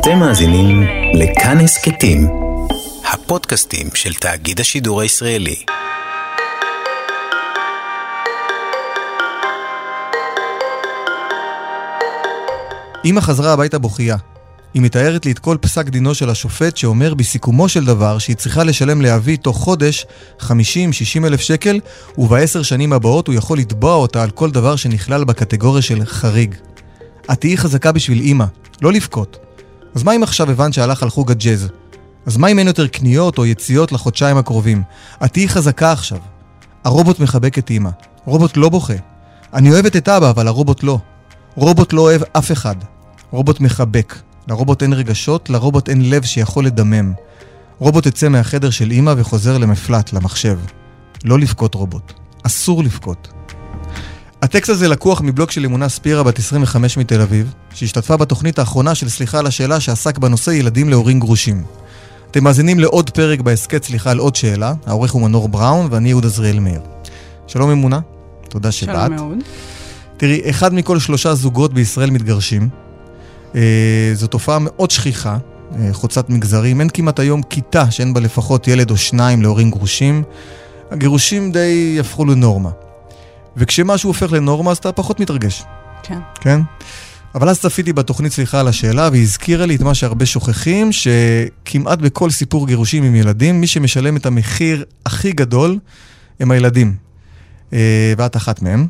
אתם מאזינים לכאן הסכתים, הפודקאסטים של תאגיד השידור הישראלי. אמא חזרה הביתה בוכייה. היא מתארת לי את כל פסק דינו של השופט שאומר בסיכומו של דבר שהיא צריכה לשלם לאבי תוך חודש 50-60 אלף שקל ובעשר שנים הבאות הוא יכול לתבוע אותה על כל דבר שנכלל בקטגוריה של חריג. את תהיי חזקה בשביל אימא, לא לבכות. אז מה אם עכשיו הבנת שהלך על חוג הג'אז? אז מה אם אין יותר קניות או יציאות לחודשיים הקרובים? את תהיי חזקה עכשיו. הרובוט מחבק את אימא. רובוט לא בוכה. אני אוהבת את אבא, אבל הרובוט לא. רובוט לא אוהב אף אחד. רובוט מחבק. לרובוט אין רגשות, לרובוט אין לב שיכול לדמם. רובוט יצא מהחדר של אימא וחוזר למפלט, למחשב. לא לבכות רובוט. אסור לבכות. הטקסט הזה לקוח מבלוג של אמונה ספירה בת 25 מתל אביב, שהשתתפה בתוכנית האחרונה של סליחה על השאלה שעסק בנושא ילדים להורים גרושים. אתם מאזינים לעוד פרק בהסכת סליחה על עוד שאלה, העורך הוא מנור בראון ואני יהודה זריאל מאיר. שלום אמונה, תודה שבאת. שלום מאוד. תראי, אחד מכל שלושה זוגות בישראל מתגרשים. אה, זו תופעה מאוד שכיחה, אה, חוצת מגזרים. אין כמעט היום כיתה שאין בה לפחות ילד או שניים להורים גרושים. הגירושים די הפכו לנורמה. וכשמשהו הופך לנורמה אז אתה פחות מתרגש, כן. כן? אבל אז צפיתי בתוכנית סליחה על השאלה והיא הזכירה לי את מה שהרבה שוכחים, שכמעט בכל סיפור גירושים עם ילדים, מי שמשלם את המחיר הכי גדול הם הילדים. אה, ואת אחת מהם.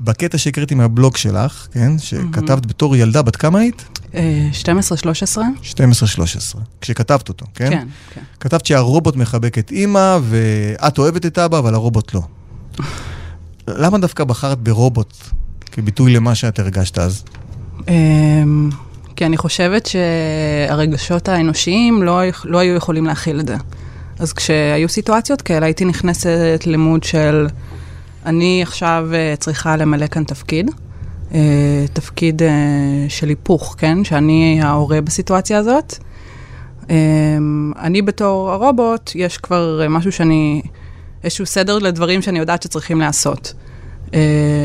בקטע שהקראתי מהבלוג שלך, כן, שכתבת בתור ילדה, בת כמה היית? אה, 12-13? 12-13. כשכתבת אותו, כן? כן, כן. כתבת שהרובוט מחבק את אימא, ואת אוהבת את אבא, אבל הרובוט לא. למה דווקא בחרת ברובוט כביטוי למה שאת הרגשת אז? אמ, כי אני חושבת שהרגשות האנושיים לא, לא היו יכולים להכיל את זה. אז כשהיו סיטואציות כאלה, הייתי נכנסת למוד של אני עכשיו אה, צריכה למלא כאן תפקיד, אה, תפקיד אה, של היפוך, כן? שאני ההורה בסיטואציה הזאת. אמ, אני בתור הרובוט, יש כבר משהו שאני, איזשהו סדר לדברים שאני יודעת שצריכים לעשות.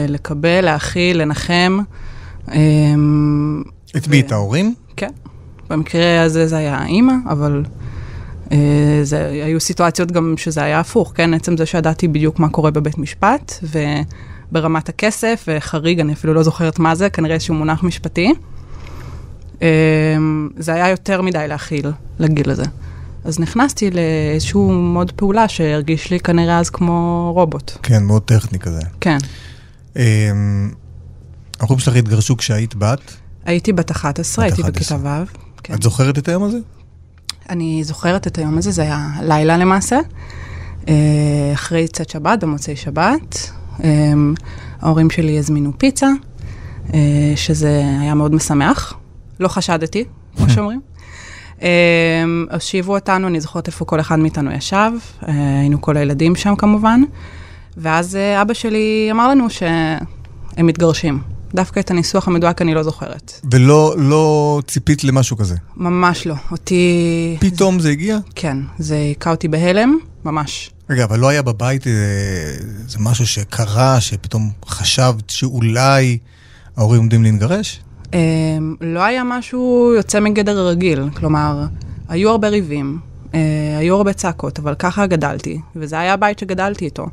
לקבל, להכיל, לנחם. אמ, את מי? את ההורים? כן. במקרה הזה זה היה האימא, אבל אה, זה, היו סיטואציות גם שזה היה הפוך, כן? עצם זה שידעתי בדיוק מה קורה בבית משפט, וברמת הכסף, וחריג, אני אפילו לא זוכרת מה זה, כנראה איזשהו מונח משפטי. אה, זה היה יותר מדי להכיל לגיל הזה. אז נכנסתי לאיזשהו מוד פעולה שהרגיש לי כנראה אז כמו רובוט. כן, מאוד טכני כזה. כן. אמ, ההורים שלך התגרשו כשהיית בת? הייתי בת 11, בת הייתי 11. בכיתה ו'. כן. את זוכרת את היום הזה? אני זוכרת את היום הזה, זה היה לילה למעשה, אה, אחרי צאת שבת, במוצאי שבת. אה, ההורים שלי הזמינו פיצה, אה, שזה היה מאוד משמח. לא חשדתי, כמו שאומרים. אה, הושיבו אותנו, אני זוכרת איפה כל אחד מאיתנו ישב, אה, היינו כל הילדים שם כמובן, ואז אה, אבא שלי אמר לנו שהם מתגרשים. דווקא את הניסוח המדויק אני לא זוכרת. ולא לא ציפית למשהו כזה. ממש לא. אותי... פתאום זה הגיע? כן, זה היכה אותי בהלם, ממש. רגע, אבל לא היה בבית אה, זה משהו שקרה, שפתאום חשבת שאולי ההורים עומדים להתגרש? אה, לא היה משהו יוצא מגדר הרגיל, כלומר, היו הרבה ריבים, אה, היו הרבה צעקות, אבל ככה גדלתי, וזה היה הבית שגדלתי איתו.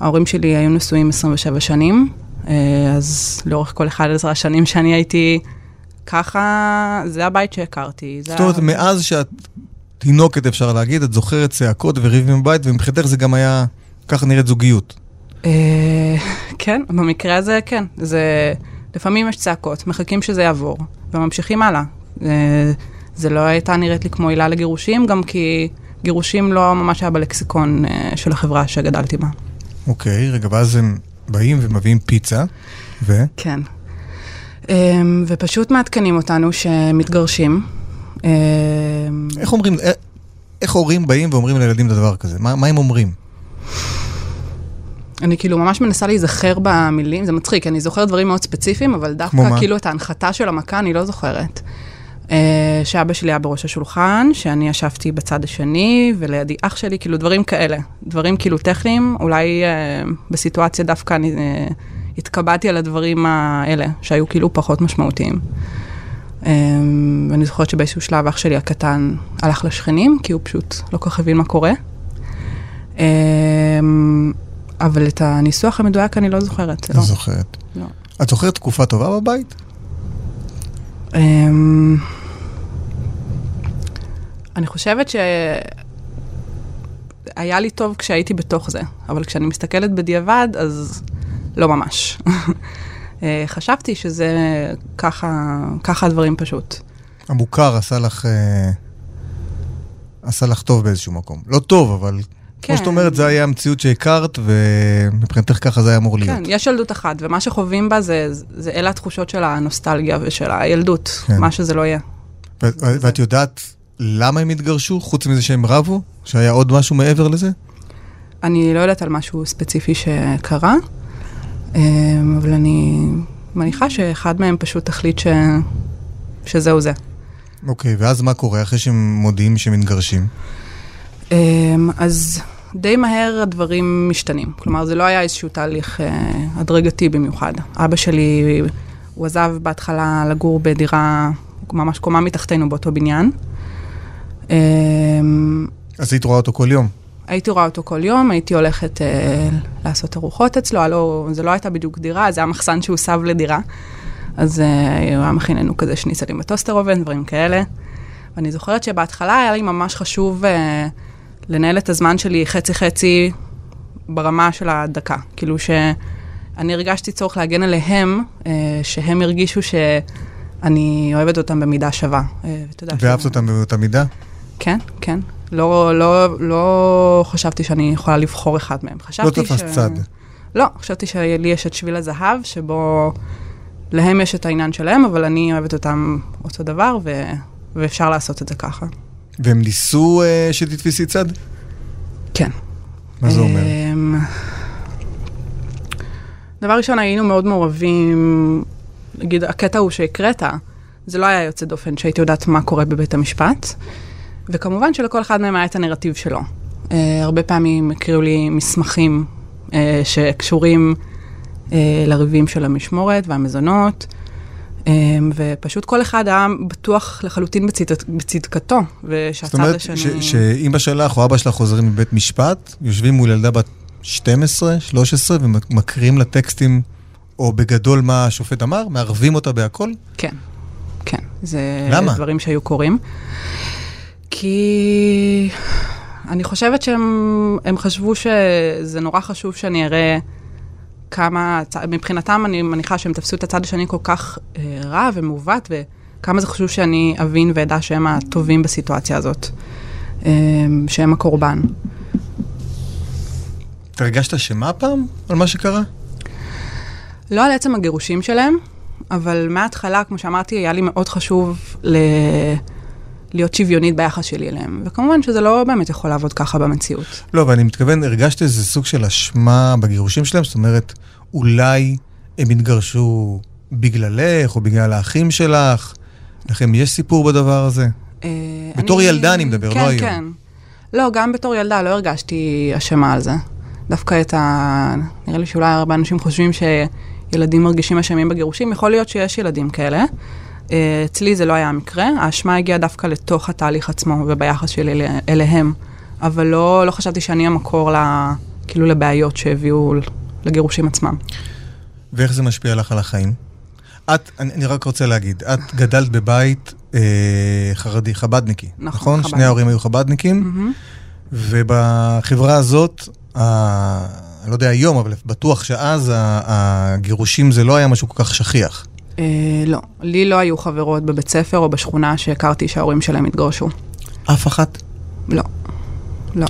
ההורים שלי היו נשואים 27 שנים, אה, אז לאורך כל 11 השנים שאני הייתי ככה, זה הבית שהכרתי. זאת אומרת, מאז שאת תינוקת, אפשר להגיד, את זוכרת צעקות וריבים בבית, ומבחינתך זה גם היה, ככה נראית זוגיות. אה, כן, במקרה הזה כן. זה, לפעמים יש צעקות, מחכים שזה יעבור, וממשיכים הלאה. אה, זה לא הייתה נראית לי כמו עילה לגירושים, גם כי גירושים לא ממש היה בלקסיקון אה, של החברה שגדלתי בה. אוקיי, רגע, ואז הם באים ומביאים פיצה, ו... כן. אה, ופשוט מעדכנים אותנו שמתגרשים. אה, איך אומרים, אה, איך הורים באים ואומרים לילדים את הדבר כזה? מה, מה הם אומרים? אני כאילו ממש מנסה להיזכר במילים, זה מצחיק, אני זוכרת דברים מאוד ספציפיים, אבל דווקא? כאילו את ההנחתה של המכה אני לא זוכרת. אה, שאבא שלי היה בראש השולחן, שאני ישבתי בצד השני, ולידי אח שלי, כאילו דברים כאלה. דברים כאילו טכניים, אולי אה, בסיטואציה דווקא אני אה, התקבעתי על הדברים האלה, שהיו כאילו פחות משמעותיים. אמ, ואני זוכרת שבאיזשהו שלב אח שלי הקטן הלך לשכנים, כי הוא פשוט לא כל כך הבין מה קורה. אמ, אבל את הניסוח המדויק אני לא זוכרת. לא זוכרת. לא. את זוכרת תקופה טובה בבית? אמ, אני חושבת שהיה לי טוב כשהייתי בתוך זה, אבל כשאני מסתכלת בדיעבד, אז לא ממש. אה, חשבתי שזה ככה, ככה הדברים פשוט. המוכר עשה לך, אה, עשה לך טוב באיזשהו מקום. לא טוב, אבל כן. כמו שאת אומרת, זה היה המציאות שהכרת, ומבחינתך ככה זה היה אמור להיות. כן, יש ילדות אחת, ומה שחווים בה זה, זה אלה התחושות של הנוסטלגיה ושל הילדות, כן. מה שזה לא יהיה. ואת יודעת למה הם התגרשו, חוץ מזה שהם רבו? שהיה עוד משהו מעבר לזה? אני לא יודעת על משהו ספציפי שקרה, אמ, אבל אני מניחה שאחד מהם פשוט החליט ש... שזהו זה. אוקיי, ואז מה קורה אחרי שהם מודיעים שהם מתגרשים? אמ, אז די מהר הדברים משתנים. כלומר, זה לא היה איזשהו תהליך אה, הדרגתי במיוחד. אבא שלי, הוא עזב בהתחלה לגור בדירה, ממש קומה מתחתנו באותו בניין. אמ, אז היית רואה אותו כל יום? הייתי רואה אותו כל יום, הייתי הולכת אה, לעשות ארוחות אצלו, לא, זה לא הייתה בדיוק דירה, זה היה מחסן שהוסב לדירה. אז אה, הוא היה מכין לנו כזה שניצלים בטוסטר אובן, דברים כאלה. ואני זוכרת שבהתחלה היה לי ממש חשוב אה, לנהל את הזמן שלי חצי-חצי ברמה של הדקה. כאילו שאני הרגשתי צורך להגן עליהם, אה, שהם הרגישו שאני אוהבת אותם במידה שווה. אה, ואהבת ש... אותם באותה מידה? כן, כן. לא, לא, לא חשבתי שאני יכולה לבחור אחד מהם. לא תפסת ש... צד. לא, חשבתי שלי יש את שביל הזהב, שבו להם יש את העניין שלהם, אבל אני אוהבת אותם אותו דבר, ו... ואפשר לעשות את זה ככה. והם ניסו uh, שתתפיסי צד? כן. מה זה אומר? אמ, דבר ראשון, היינו מאוד מעורבים, נגיד, הקטע הוא שהקראת, זה לא היה יוצא דופן שהייתי יודעת מה קורה בבית המשפט. וכמובן שלכל אחד מהם היה את הנרטיב שלו. Uh, הרבה פעמים הקריאו לי מסמכים uh, שקשורים uh, לריבים של המשמורת והמזונות, um, ופשוט כל אחד היה בטוח לחלוטין בצד... בצדקתו, ושהצד השני... זאת אומרת שאימא שלך או אבא שלך חוזרים מבית משפט, יושבים מול ילדה בת 12, 13, ומקריאים לה טקסטים, או בגדול מה השופט אמר? מערבים אותה בהכל? כן, כן. זה למה? דברים שהיו קורים. כי אני חושבת שהם חשבו שזה נורא חשוב שאני אראה כמה, מבחינתם אני מניחה שהם תפסו את הצד השני כל כך אה, רע ומעוות, וכמה זה חשוב שאני אבין ואדע שהם הטובים בסיטואציה הזאת, אה, שהם הקורבן. הרגשת אשמה פעם על מה שקרה? לא על עצם הגירושים שלהם, אבל מההתחלה, כמו שאמרתי, היה לי מאוד חשוב ל... להיות שוויונית ביחס שלי אליהם. וכמובן שזה לא באמת יכול לעבוד ככה במציאות. לא, אבל אני מתכוון, הרגשת איזה סוג של אשמה בגירושים שלהם? זאת אומרת, אולי הם התגרשו בגללך, או בגלל האחים שלך? לכם יש סיפור בדבר הזה? אה, בתור אני... ילדה אני מדבר, כן, לא היום. כן, כן. לא, גם בתור ילדה לא הרגשתי אשמה על זה. דווקא את ה... נראה לי שאולי הרבה אנשים חושבים שילדים מרגישים אשמים בגירושים, יכול להיות שיש ילדים כאלה. אה, אצלי זה לא היה המקרה, האשמה הגיעה דווקא לתוך התהליך עצמו וביחס שלי אליהם, אבל לא, לא חשבתי שאני המקור לה, כאילו לבעיות שהביאו לגירושים עצמם. ואיך זה משפיע לך על החיים? את, אני, אני רק רוצה להגיד, את גדלת בבית אה, חרדי, חבדניקי, נכון? נכון? חבד. שני ההורים היו חבדניקים, mm-hmm. ובחברה הזאת, ה, אני לא יודע היום, אבל בטוח שאז הגירושים זה לא היה משהו כל כך שכיח. אה, לא, לי לא היו חברות בבית ספר או בשכונה שהכרתי שההורים שלהם התגרשו. אף אחת? לא, לא.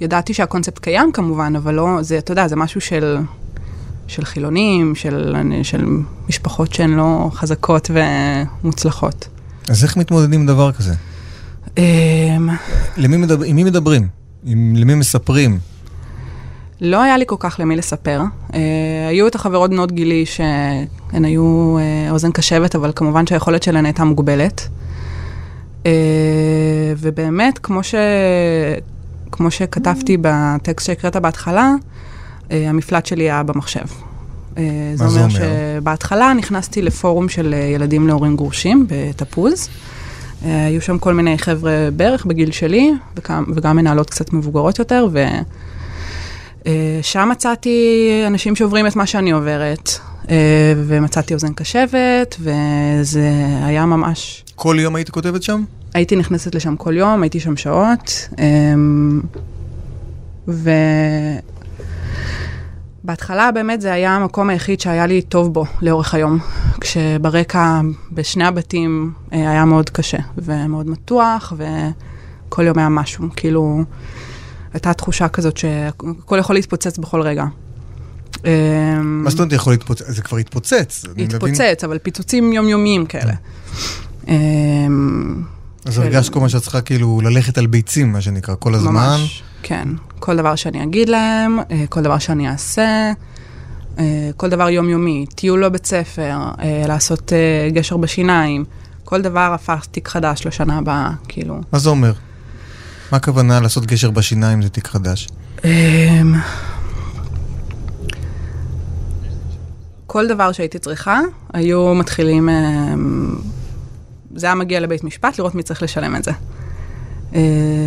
ידעתי שהקונספט קיים כמובן, אבל לא, זה, אתה יודע, זה משהו של, של חילונים, של, של משפחות שהן לא חזקות ומוצלחות. אז איך מתמודדים עם דבר כזה? אמ, למי מדבר, עם מי מדברים? עם, למי מספרים? לא היה לי כל כך למי לספר. Uh, היו את החברות בנות גילי שהן היו uh, אוזן קשבת, אבל כמובן שהיכולת שלהן הייתה מוגבלת. Uh, ובאמת, כמו, ש... כמו שכתבתי בטקסט שהקראת בהתחלה, uh, המפלט שלי היה במחשב. Uh, מה זה אומר? שבהתחלה נכנסתי לפורום של ילדים להורים גרושים בתפוז. היו שם כל מיני חבר'ה בערך בגיל שלי, וגם, וגם מנהלות קצת מבוגרות יותר, ושם מצאתי אנשים שעוברים את מה שאני עוברת, ומצאתי אוזן קשבת, וזה היה ממש... כל יום היית כותבת שם? הייתי נכנסת לשם כל יום, הייתי שם שעות, ו... בהתחלה באמת זה היה המקום היחיד שהיה לי טוב בו לאורך היום, כשברקע בשני הבתים אה, היה מאוד קשה ומאוד מתוח וכל יום היה משהו, כאילו הייתה תחושה כזאת שהכל יכול להתפוצץ בכל רגע. מה זאת אומרת יכול להתפוצץ? זה כבר התפוצץ. התפוצץ, אבל פיצוצים יומיומיים כאלה. אז הרגשת כל מה שאת צריכה כאילו ללכת על ביצים, מה שנקרא, כל הזמן. ממש, כן. כל דבר שאני אגיד להם, אה, כל דבר שאני אעשה, אה, כל דבר יומיומי, טיול לבית ספר, אה, לעשות גשר בשיניים, כל דבר הפך תיק חדש לשנה הבאה, כאילו. מה זה אומר? מה הכוונה לעשות גשר בשיניים זה תיק חדש? אמ, כל דבר שהייתי צריכה, היו מתחילים, אמ, זה היה מגיע לבית משפט, לראות מי צריך לשלם את זה. אה,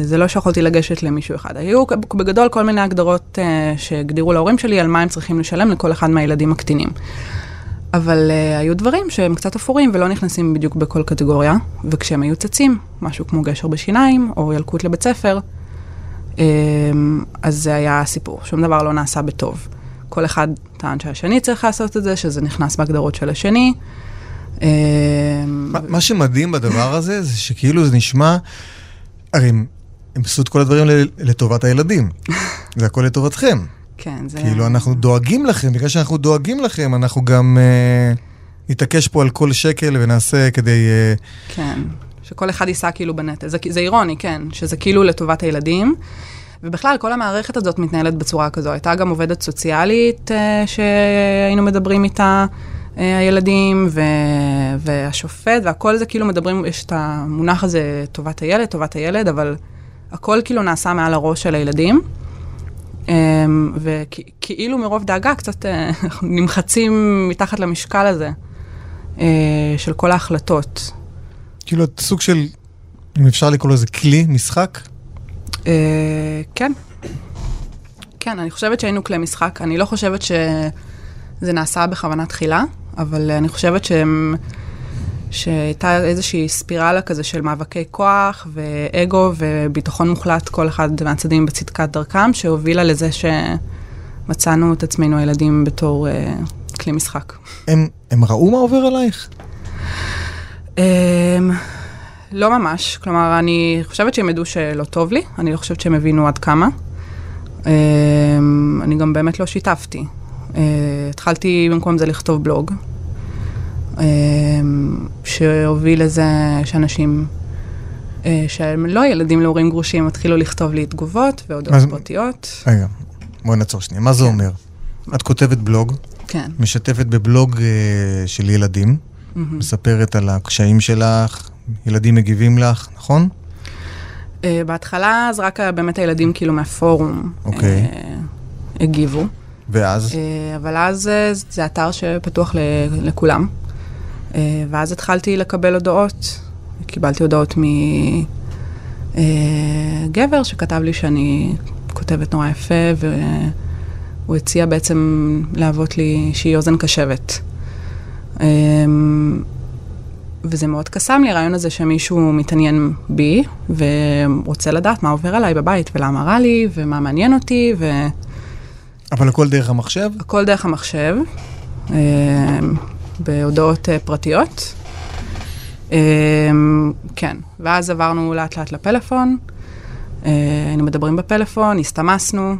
זה לא שיכולתי לגשת למישהו אחד. היו בגדול כל מיני הגדרות uh, שהגדירו להורים שלי על מה הם צריכים לשלם לכל אחד מהילדים הקטינים. אבל uh, היו דברים שהם קצת אפורים ולא נכנסים בדיוק בכל קטגוריה, וכשהם היו צצים, משהו כמו גשר בשיניים או ילקוט לבית ספר, uh, אז זה היה הסיפור, שום דבר לא נעשה בטוב. כל אחד טען שהשני צריך לעשות את זה, שזה נכנס בהגדרות של השני. Uh, מה שמדהים בדבר הזה, זה שכאילו זה נשמע... הרי הם, הם עשו את כל הדברים לטובת הילדים. זה הכל לטובתכם. כן, זה... כאילו, אנחנו דואגים לכם, בגלל שאנחנו דואגים לכם, אנחנו גם uh, נתעקש פה על כל שקל ונעשה כדי... Uh... כן, שכל אחד יישא כאילו בנטל. זה, זה אירוני, כן, שזה כאילו לטובת הילדים. ובכלל, כל המערכת הזאת מתנהלת בצורה כזו. הייתה גם עובדת סוציאלית uh, שהיינו מדברים איתה. הילדים ו- והשופט, והכל זה כאילו מדברים, יש את המונח הזה, טובת הילד, טובת הילד, אבל הכל כאילו נעשה מעל הראש של הילדים. אמ, וכאילו מרוב דאגה קצת אה, נמחצים מתחת למשקל הזה אה, של כל ההחלטות. כאילו סוג של, אם אפשר לקרוא לזה כלי, משחק? אה, כן. כן, אני חושבת שהיינו כלי משחק. אני לא חושבת שזה נעשה בכוונה תחילה. אבל אני חושבת שהם... שהייתה איזושהי ספירלה כזה של מאבקי כוח ואגו וביטחון מוחלט, כל אחד מהצדדים בצדקת דרכם, שהובילה לזה שמצאנו את עצמנו הילדים בתור אה, כלי משחק. הם, הם ראו מה עובר עלייך? אה, לא ממש, כלומר, אני חושבת שהם ידעו שלא טוב לי, אני לא חושבת שהם הבינו עד כמה. אה, אני גם באמת לא שיתפתי. Uh, התחלתי במקום זה לכתוב בלוג, שהוביל לזה שאנשים uh, שהם לא ילדים להורים גרושים התחילו לכתוב לי תגובות והודעות. פרטיות. רגע, בואי נעצור שנייה. מה זה כן. אומר? את כותבת בלוג, כן. משתפת בבלוג uh, של ילדים. מספרת על הקשיים שלך, ילדים מגיבים לך, נכון? Uh, בהתחלה אז רק באמת הילדים כאילו מהפורום אוקיי. הגיבו. ואז? אה, אבל אז אה, זה אתר שפתוח לכולם. אה, ואז התחלתי לקבל הודעות. קיבלתי הודעות מגבר שכתב לי שאני כותבת נורא יפה, והוא הציע בעצם להוות לי שהיא אוזן קשבת. וזה מאוד קסם לי, הרעיון הזה שמישהו מתעניין בי, ורוצה לדעת מה עובר עליי בבית, ולמה רע לי, ומה מעניין אותי, ו... אבל הכל דרך המחשב? הכל דרך המחשב, אה, בהודעות אה, פרטיות. אה, כן, ואז עברנו לאט לאט לפלאפון, היינו מדברים בפלאפון, הסתמסנו.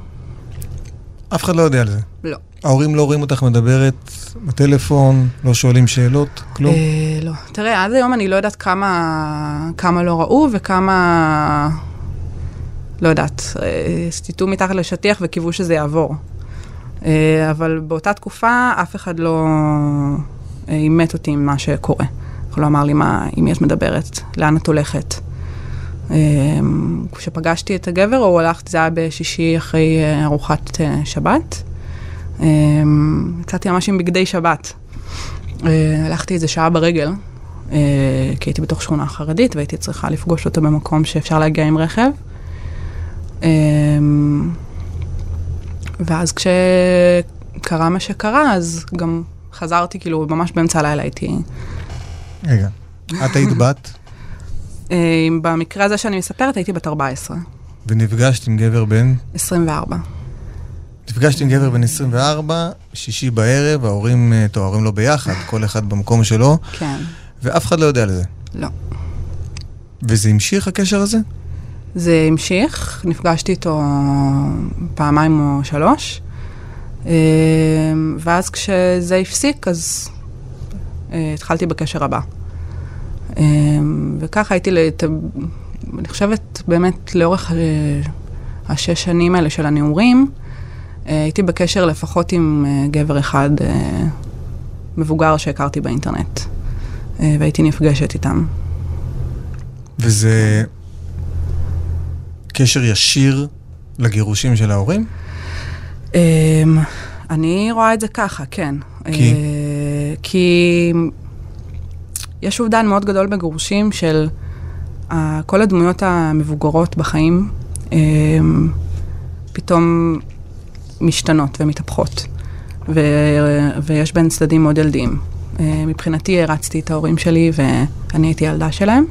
אף אחד לא יודע על זה? לא. ההורים לא רואים אותך מדברת בטלפון, לא שואלים שאלות, כלום? לא. תראה, עד היום אני לא יודעת כמה, כמה לא ראו וכמה, לא יודעת, סטיטו מתחת לשטיח וקיוו שזה יעבור. אה, אבל באותה תקופה אף אחד לא אה, אימת אותי עם מה שקורה. הוא לא אמר לי מה, עם מי את מדברת, לאן את הולכת. אה, כשפגשתי את הגבר, הוא הלך, זה היה בשישי אחרי ארוחת שבת, אמ, יצאתי ממש עם בגדי שבת. אה, הלכתי איזה שעה ברגל, אה, כי הייתי בתוך שכונה חרדית והייתי צריכה לפגוש אותו במקום שאפשר להגיע עם רכב. אמ, ואז כשקרה מה שקרה, אז גם חזרתי, כאילו, ממש באמצע הלילה הייתי... רגע, את היית בת? אה, במקרה הזה שאני מספרת, הייתי בת 14. ונפגשת עם גבר בן? 24. נפגשת עם גבר בן 24, שישי בערב, ההורים, אה, טוב, ההורים לא ביחד, כל אחד במקום שלו, כן. ואף אחד לא יודע על זה. לא. וזה המשיך הקשר הזה? זה המשיך, נפגשתי איתו פעמיים או שלוש, אה, ואז כשזה הפסיק, אז אה, התחלתי בקשר הבא. אה, וככה הייתי, לת... אני חושבת, באמת, לאורך השש שנים האלה של הנעורים, הייתי בקשר לפחות עם גבר אחד מבוגר שהכרתי באינטרנט, והייתי נפגשת איתם. וזה קשר ישיר לגירושים של ההורים? אמ, אני רואה את זה ככה, כן. כי? אה, כי יש אובדן מאוד גדול בגירושים של כל הדמויות המבוגרות בחיים אמ, פתאום משתנות ומתהפכות, ויש בין צדדים מאוד ילדיים. אה, מבחינתי הרצתי את ההורים שלי ואני הייתי ילדה שלהם,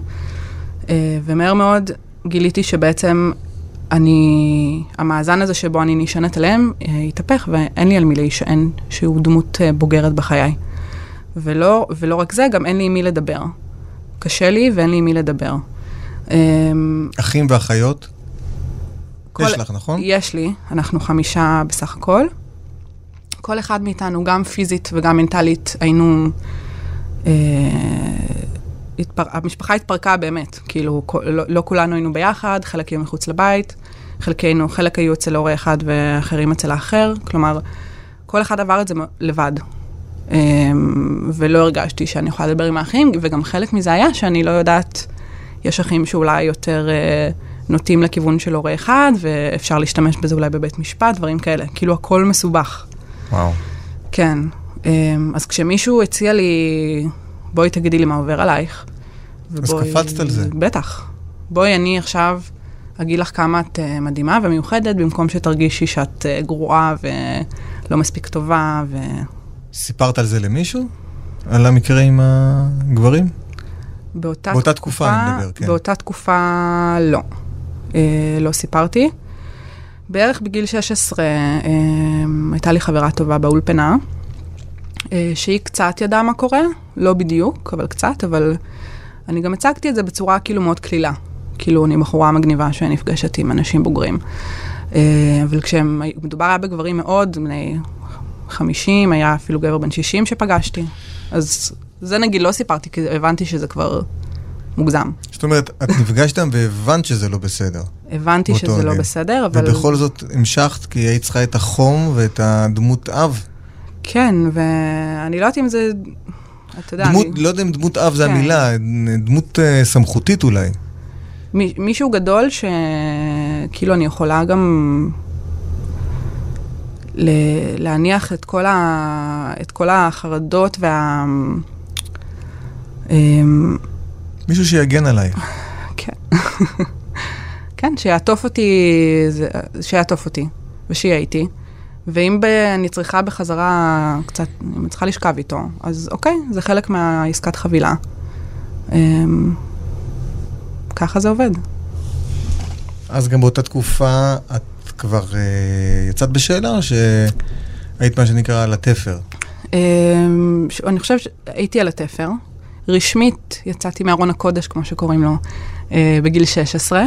אה, ומהר מאוד גיליתי שבעצם אני, המאזן הזה שבו אני נשענת עליהם, אה, התהפך ואין לי על מי להישען שהוא דמות אה, בוגרת בחיי. ולא, ולא רק זה, גם אין לי עם מי לדבר. קשה לי ואין לי עם מי לדבר. אמ, אחים ואחיות? כל, יש לך, נכון? יש לי, אנחנו חמישה בסך הכל. כל אחד מאיתנו, גם פיזית וגם מנטלית, היינו... אה, התפר... המשפחה התפרקה באמת, כאילו, לא, לא כולנו היינו ביחד, חלק היו מחוץ לבית, חלקנו, חלק היו אצל הורה אחד ואחרים אצל האחר, כלומר, כל אחד עבר את זה לבד. אמ, ולא הרגשתי שאני יכולה לדבר עם האחים, וגם חלק מזה היה שאני לא יודעת, יש אחים שאולי יותר אה, נוטים לכיוון של הורה אחד, ואפשר להשתמש בזה אולי בבית משפט, דברים כאלה. כאילו, הכל מסובך. וואו. כן. אמ, אז כשמישהו הציע לי בואי תגידי לי מה עובר עלייך. ובואי... אז קפצת על זה. בטח. בואי, אני עכשיו אגיד לך כמה את uh, מדהימה ומיוחדת, במקום שתרגישי שאת uh, גרועה ולא מספיק טובה ו... סיפרת על זה למישהו? על המקרה עם הגברים? באותה, באותה תקופה, תקופה אני מדבר, כן. באותה תקופה לא. Uh, לא סיפרתי. בערך בגיל 16 uh, הייתה לי חברה טובה באולפנה. אה, שהיא קצת ידעה מה קורה, לא בדיוק, אבל קצת, אבל אני גם הצגתי את זה בצורה כאילו מאוד קלילה. כאילו, אני בחורה מגניבה שנפגשת עם אנשים בוגרים. אה, אבל כשמדובר היה בגברים מאוד, בני 50, היה אפילו גבר בן 60 שפגשתי. אז זה נגיד לא סיפרתי, כי הבנתי שזה כבר מוגזם. זאת אומרת, את נפגשת והבנת שזה לא בסדר. הבנתי שזה לא בסדר, אבל... ובכל זאת המשכת, כי היית צריכה את החום ואת הדמות אב. כן, ואני לא יודעת אם זה... אתה יודע, דמות, אני... לא יודע אם דמות אב זה כן. המילה, דמות uh, סמכותית אולי. מי, מישהו גדול שכאילו אני יכולה גם ל... להניח את כל, ה... את כל החרדות וה... אמ, מישהו שיגן עליי. כן. כן, שיעטוף אותי, שיעטוף אותי, ושיהיה איתי. ואם ב, אני צריכה בחזרה קצת, אני צריכה לשכב איתו, אז אוקיי, זה חלק מהעסקת חבילה. ככה זה עובד. אז גם באותה תקופה את כבר אה, יצאת בשאלה, או שהיית מה שנקרא על התפר? אמ, אני חושבת שהייתי על התפר. רשמית יצאתי מארון הקודש, כמו שקוראים לו, אה, בגיל 16.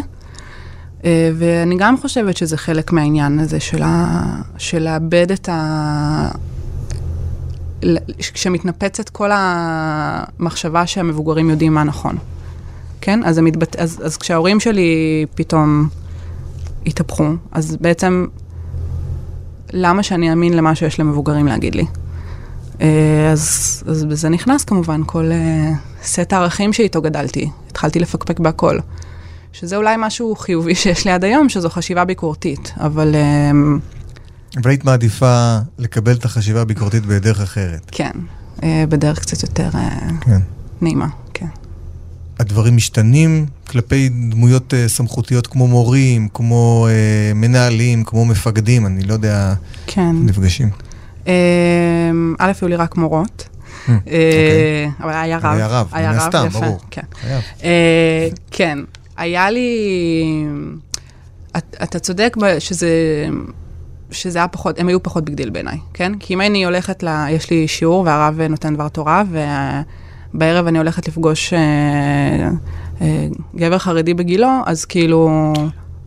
אה, ואני גם חושבת שזה חלק מהעניין הזה של, ה... של לאבד את ה... כשמתנפצת כל המחשבה שהמבוגרים יודעים מה נכון. כן? אז, המתבט... אז, אז כשההורים שלי פתאום התהפכו, אז בעצם למה שאני אאמין למה שיש למבוגרים להגיד לי? אה, אז, אז בזה נכנס כמובן כל אה, סט הערכים שאיתו גדלתי. התחלתי לפקפק בהכל. שזה אולי משהו חיובי שיש לי עד היום, שזו חשיבה ביקורתית, אבל... אמ, אבל היית מעדיפה לקבל את החשיבה הביקורתית בדרך אחרת. כן, בדרך קצת יותר כן. נעימה, כן. הדברים משתנים כלפי דמויות אה, סמכותיות כמו מורים, כמו אה, מנהלים, כמו מפקדים, אני לא יודע, כן. נפגשים. אה, א', היו לי רק מורות. אה, אוקיי. אבל היה רב. היה רב, מן הסתם, ברור. כן. אה, כן, היה לי... את- אתה צודק שזה... שזה היה פחות, הם היו פחות big deal בעיניי, כן? כי אם אני הולכת ל... יש לי שיעור והרב נותן דבר תורה, ובערב אני הולכת לפגוש אה, אה, גבר חרדי בגילו, אז כאילו...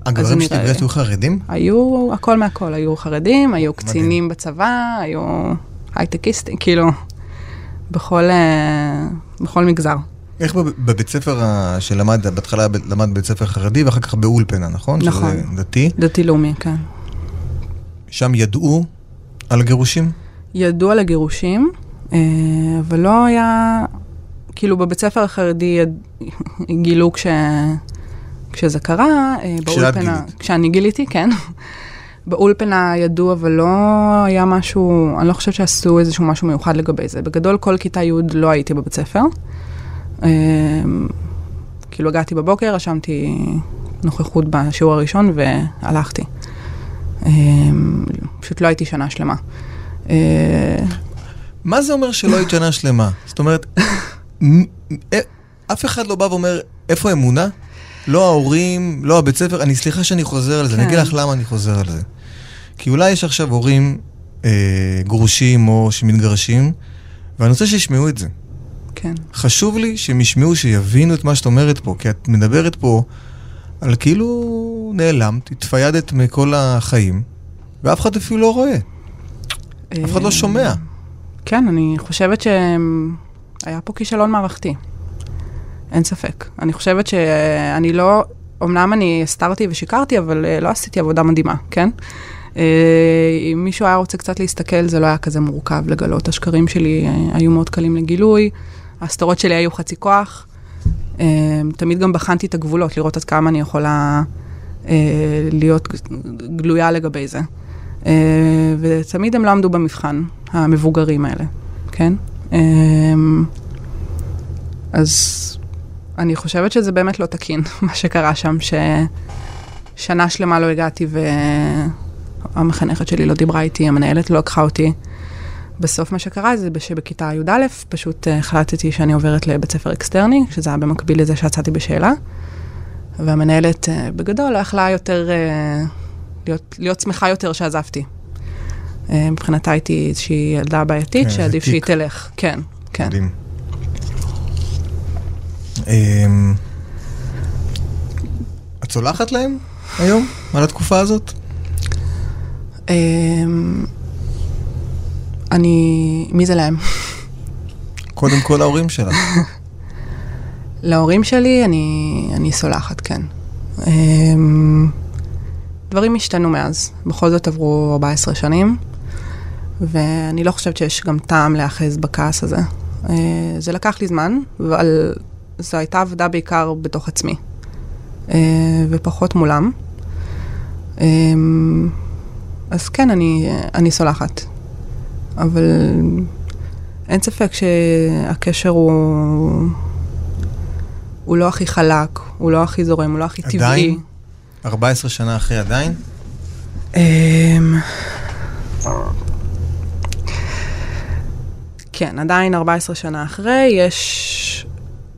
הגברים שתפגשת היו חרדים? היו הכל מהכל, היו חרדים, היו קצינים בצבא, היו הייטקיסטים, כאילו, בכל, אה, בכל מגזר. איך בב- בבית ספר שלמד, בהתחלה למד בבית ספר חרדי ואחר כך באולפנה, נכון? נכון. שזה דתי. דתי-לאומי, כן. שם ידעו על הגירושים? ידעו על הגירושים, אה, אבל לא היה, כאילו בבית ספר החרדי. גילו כש... כשזה קרה, אה, באולפנה, גילית. כשאני גיליתי, כן. באולפנה ידעו, אבל לא היה משהו, אני לא חושבת שעשו איזשהו משהו מיוחד לגבי זה. בגדול, כל כיתה י' לא הייתי בבית ספר. אה, כאילו הגעתי בבוקר, רשמתי נוכחות בשיעור הראשון והלכתי. אה, פשוט לא הייתי שנה שלמה. מה זה אומר שלא היית שנה שלמה? זאת אומרת, אף אחד לא בא ואומר, איפה אמונה? לא ההורים, לא הבית ספר, אני סליחה שאני חוזר על זה, אני כן. אגיד לך למה אני חוזר על זה. כי אולי יש עכשיו הורים אה, גרושים או שמתגרשים, ואני רוצה שישמעו את זה. כן, חשוב לי שהם ישמעו, שיבינו את מה שאת אומרת פה, כי את מדברת פה על כאילו נעלמת, התפיידת מכל החיים, ואף אחד אפילו לא רואה, אף אחד לא שומע. כן, אני חושבת שהיה פה כישלון מערכתי. אין ספק. אני חושבת שאני לא, אמנם אני הסתרתי ושיקרתי, אבל אה, לא עשיתי עבודה מדהימה, כן? אה, אם מישהו היה רוצה קצת להסתכל, זה לא היה כזה מורכב לגלות. השקרים שלי אה, היו מאוד קלים לגילוי, ההסתרות שלי היו חצי כוח. תמיד גם בחנתי את הגבולות, לראות עד כמה אני יכולה להיות גלויה לגבי זה. ותמיד הם לא עמדו במבחן, המבוגרים האלה, כן? אה, אז אני חושבת שזה באמת לא תקין, מה שקרה שם, ששנה שלמה לא הגעתי והמחנכת שלי לא דיברה איתי, המנהלת לא לקחה אותי. בסוף מה שקרה זה שבכיתה י"א פשוט אה, החלטתי שאני עוברת לבית ספר אקסטרני, שזה היה במקביל לזה שיצאתי בשאלה. והמנהלת אה, בגדול לא יכלה יותר, אה, להיות, להיות שמחה יותר שעזבתי. אה, מבחינתה הייתי איזושהי ילדה בעייתית, כן, שעדיף שהיא. תלך. כן, כן. מדהים. אמ, את סולחת להם היום על התקופה הזאת? אמ, אני, מי זה להם? קודם כל ההורים שלך. להורים שלי אני, אני סולחת, כן. אמ, דברים השתנו מאז. בכל זאת עברו 14 שנים, ואני לא חושבת שיש גם טעם להיאחז בכעס הזה. אה, זה לקח לי זמן, אבל זו הייתה עבודה בעיקר בתוך עצמי, אה, ופחות מולם. אמ, אז כן, אני, אני סולחת. אבל אין ספק שהקשר הוא... הוא לא הכי חלק, הוא לא הכי זורם, הוא לא הכי טבעי. עדיין? 14 שנה אחרי עדיין? אמ, כן, עדיין 14 שנה אחרי, יש...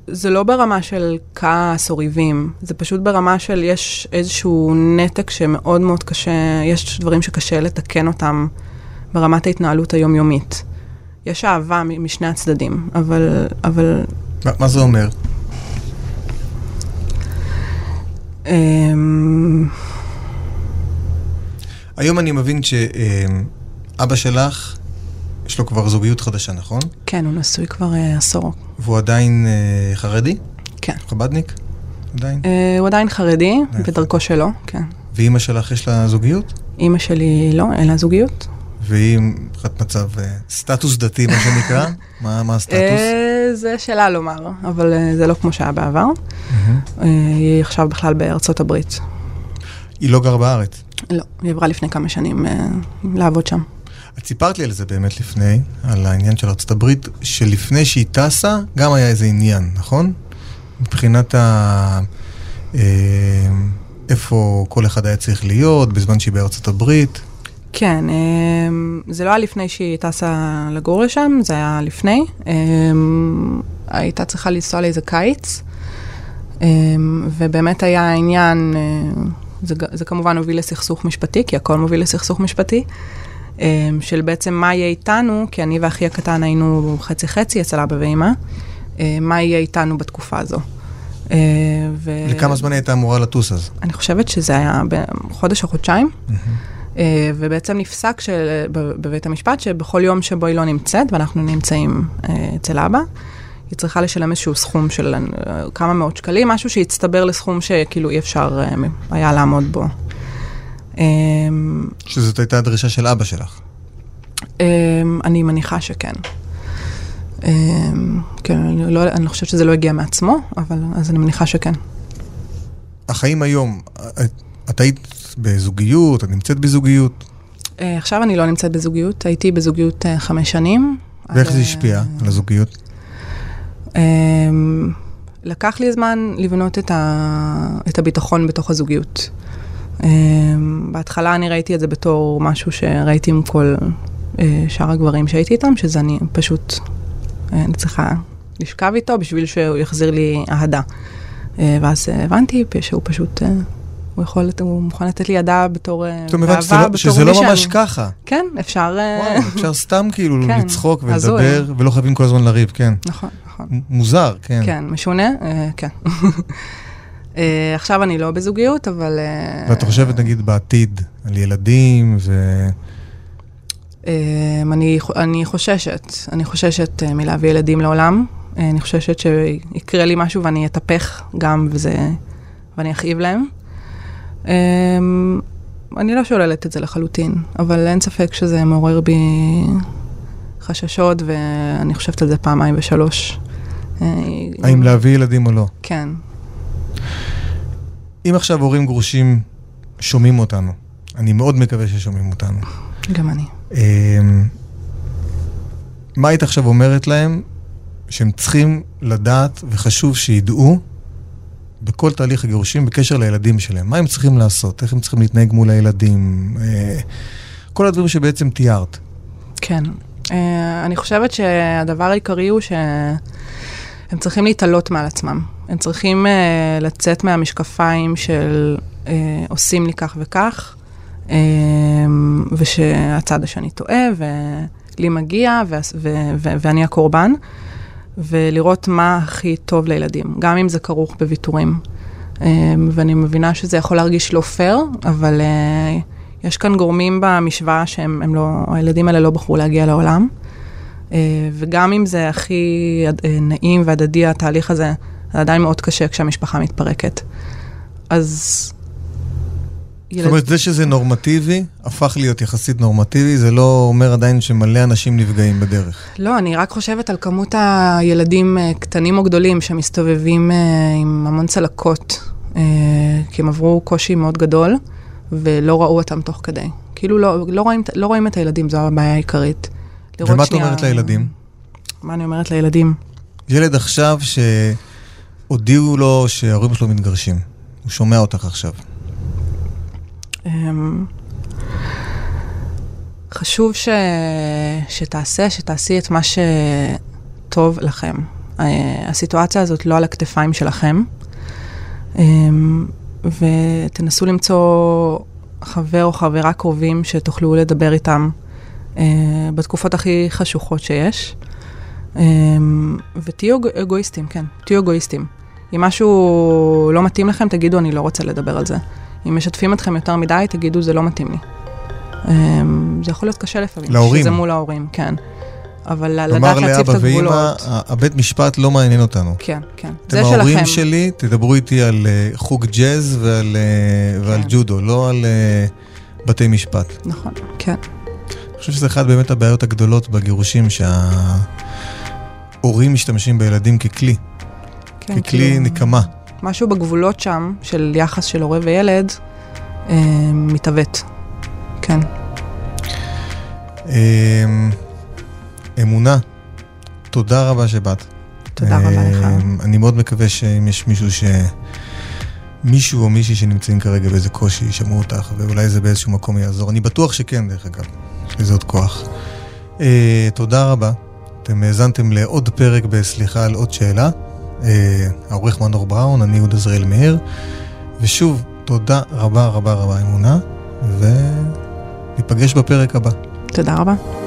זה לא ברמה של כעס או ריבים, זה פשוט ברמה של יש איזשהו נתק שמאוד מאוד קשה, יש דברים שקשה לתקן אותם ברמת ההתנהלות היומיומית. יש אהבה משני הצדדים, אבל, אבל מה- מה זה אומר? אמ, היום אני מבין שאבא שלך, יש לו כבר זוגיות חדשה, נכון? כן, הוא נשוי כבר אה, עשור. והוא עדיין אה, חרדי? כן. חבדניק? עדיין? אה, הוא עדיין חרדי, יפה. בדרכו שלו, כן. ואימא שלך יש לה זוגיות? אימא שלי לא, אין לה זוגיות. והיא מבחינת מצב אה, סטטוס דתי, מה שנקרא? מה מה הסטטוס? אה, זה שאלה לומר, אבל אה, זה לא כמו שהיה בעבר. אה, היא עכשיו בכלל בארצות הברית. היא לא גרה בארץ. לא, היא עברה לפני כמה שנים אה, לעבוד שם. את סיפרת לי על זה באמת לפני, על העניין של ארה"ב, שלפני שהיא טסה, גם היה איזה עניין, נכון? מבחינת ה... אה, איפה כל אחד היה צריך להיות בזמן שהיא בארצות הברית. כן, אה, זה לא היה לפני שהיא טסה לגור לשם, זה היה לפני. אה, הייתה צריכה לנסוע לאיזה קיץ, ובאמת היה עניין, זה, זה כמובן הוביל לסכסוך משפטי, כי הכל מוביל לסכסוך משפטי, של בעצם מה יהיה איתנו, כי אני ואחי הקטן היינו חצי-חצי אצל אבא ואימא, מה יהיה איתנו בתקופה הזו. ו... לכמה זמן הייתה אמורה לטוס אז? אני חושבת שזה היה בחודש או חודשיים. אה, ובעצם נפסק של, בבית המשפט שבכל יום שבו היא לא נמצאת, ואנחנו נמצאים אה, אצל אבא, היא צריכה לשלם איזשהו סכום של אה, כמה מאות שקלים, משהו שהצטבר לסכום שכאילו אי אפשר היה לעמוד בו. שזאת הייתה הדרישה של אבא שלך. אני מניחה שכן. כן, אני לא, אני לא חושבת שזה לא הגיע מעצמו, אבל אז אני מניחה שכן. החיים היום, את היית בזוגיות? את נמצאת בזוגיות? Uh, עכשיו אני לא נמצאת בזוגיות, הייתי בזוגיות uh, חמש שנים. ואיך זה השפיע uh, על הזוגיות? לקח לי זמן לבנות את, ה, את הביטחון בתוך הזוגיות. Uh, בהתחלה אני ראיתי את זה בתור משהו שראיתי עם כל uh, שאר הגברים שהייתי איתם, שזה אני פשוט, uh, אני צריכה לשכב איתו בשביל שהוא יחזיר לי אהדה. Uh, ואז הבנתי שהוא פשוט... הוא יכול, הוא מוכן לתת לי ידה בתור אהבה, בתור מי שזה לא ממש ככה. כן, אפשר... אה, וואו, אפשר סתם כאילו כן, לצחוק ולדבר, ולא חייבים כל הזמן לריב, כן. נכון, נכון. מוזר, כן. כן, משונה, אה, כן. אה, עכשיו אני לא בזוגיות, אבל... ואת חושבת, נגיד, בעתיד, על ילדים ו... אני, אני חוששת, אני חוששת מלהביא ילדים לעולם. אני חוששת שיקרה לי משהו ואני אתהפך גם, וזה... ואני אכאיב להם. Um, אני לא שוללת את זה לחלוטין, אבל אין ספק שזה מעורר בי חששות, ואני חושבת על זה פעמיים ושלוש. אה, האם להביא ילדים או לא? כן. אם עכשיו הורים גרושים שומעים אותנו, אני מאוד מקווה ששומעים אותנו. גם אני. Um, מה היית עכשיו אומרת להם שהם צריכים לדעת וחשוב שידעו בכל תהליך הגירושים בקשר לילדים שלהם. מה הם צריכים לעשות? איך הם צריכים להתנהג מול הילדים? אה, כל הדברים שבעצם תיארת. כן. אה, אני חושבת שהדבר העיקרי הוא שהם צריכים להתעלות מעל עצמם. הם צריכים אה, לצאת מהמשקפיים של עושים לי כך וכך, ושהצד השני טועה, ולי מגיע, ואני הקורבן. ולראות מה הכי טוב לילדים, גם אם זה כרוך בוויתורים. אמ, ואני מבינה שזה יכול להרגיש לא פייר, אבל אה, יש כאן גורמים במשוואה שהם לא, הילדים האלה לא בחרו להגיע לעולם. אה, וגם אם זה הכי אה, נעים והדדי, התהליך הזה, זה עדיין מאוד קשה כשהמשפחה מתפרקת. אז ילד... זאת אומרת, זה שזה נורמטיבי, הפך להיות יחסית נורמטיבי, זה לא אומר עדיין שמלא אנשים נפגעים בדרך. לא, אני רק חושבת על כמות הילדים אה, קטנים או גדולים שמסתובבים אה, עם המון צלקות, אה, כי הם עברו קושי מאוד גדול, ולא ראו אותם תוך כדי. כאילו לא, לא, רואים, לא רואים את הילדים, זו הבעיה העיקרית. ומה את אומרת לילדים? מה אני אומרת לילדים? ילד עכשיו שהודיעו לו שההורים שלו מתגרשים. הוא שומע אותך עכשיו. אמ, חשוב ש... שתעשה, שתעשי את מה שטוב לכם. אה, הסיטואציה הזאת לא על הכתפיים שלכם, אמ, ותנסו למצוא חבר או חברה קרובים שתוכלו לדבר איתם אה, בתקופות הכי חשוכות שיש. אמ, ותהיו אגואיסטים, כן, תהיו אגואיסטים. אם משהו לא מתאים לכם, תגידו, אני לא רוצה לדבר על זה. אם משתפים אתכם יותר מדי, תגידו, זה לא מתאים לי. אמ, זה יכול להיות קשה לפעמים. להורים. שזה מול ההורים, כן. אבל לדעת להציב את הגבולות. כלומר, לאבא ואמא, הבית משפט לא מעניין אותנו. כן, כן. זה שלכם. אתם ההורים שלי, תדברו איתי על uh, חוג ג'אז ועל, uh, כן. ועל ג'ודו, לא על uh, בתי משפט. נכון, כן. אני חושב שזה אחת באמת הבעיות הגדולות בגירושים, שההורים משתמשים בילדים ככלי. כן, ככלי כאילו... נקמה. משהו בגבולות שם, של יחס של הורה וילד, מתעוות. כן. אמ, אמונה, תודה רבה שבאת. תודה רבה לך. אמ, אני מאוד מקווה שאם יש מישהו ש... מישהו או מישהי שנמצאים כרגע באיזה קושי, ישמעו אותך, ואולי זה באיזשהו מקום יעזור. אני בטוח שכן, דרך אגב. יש לזה עוד כוח. Uh, תודה רבה. אתם האזנתם לעוד פרק ב"סליחה על עוד שאלה". Uh, העורך מנור בראון, אני יהודה זריאל מאיר. ושוב, תודה רבה רבה רבה אמונה, וניפגש בפרק הבא. תודה רבה.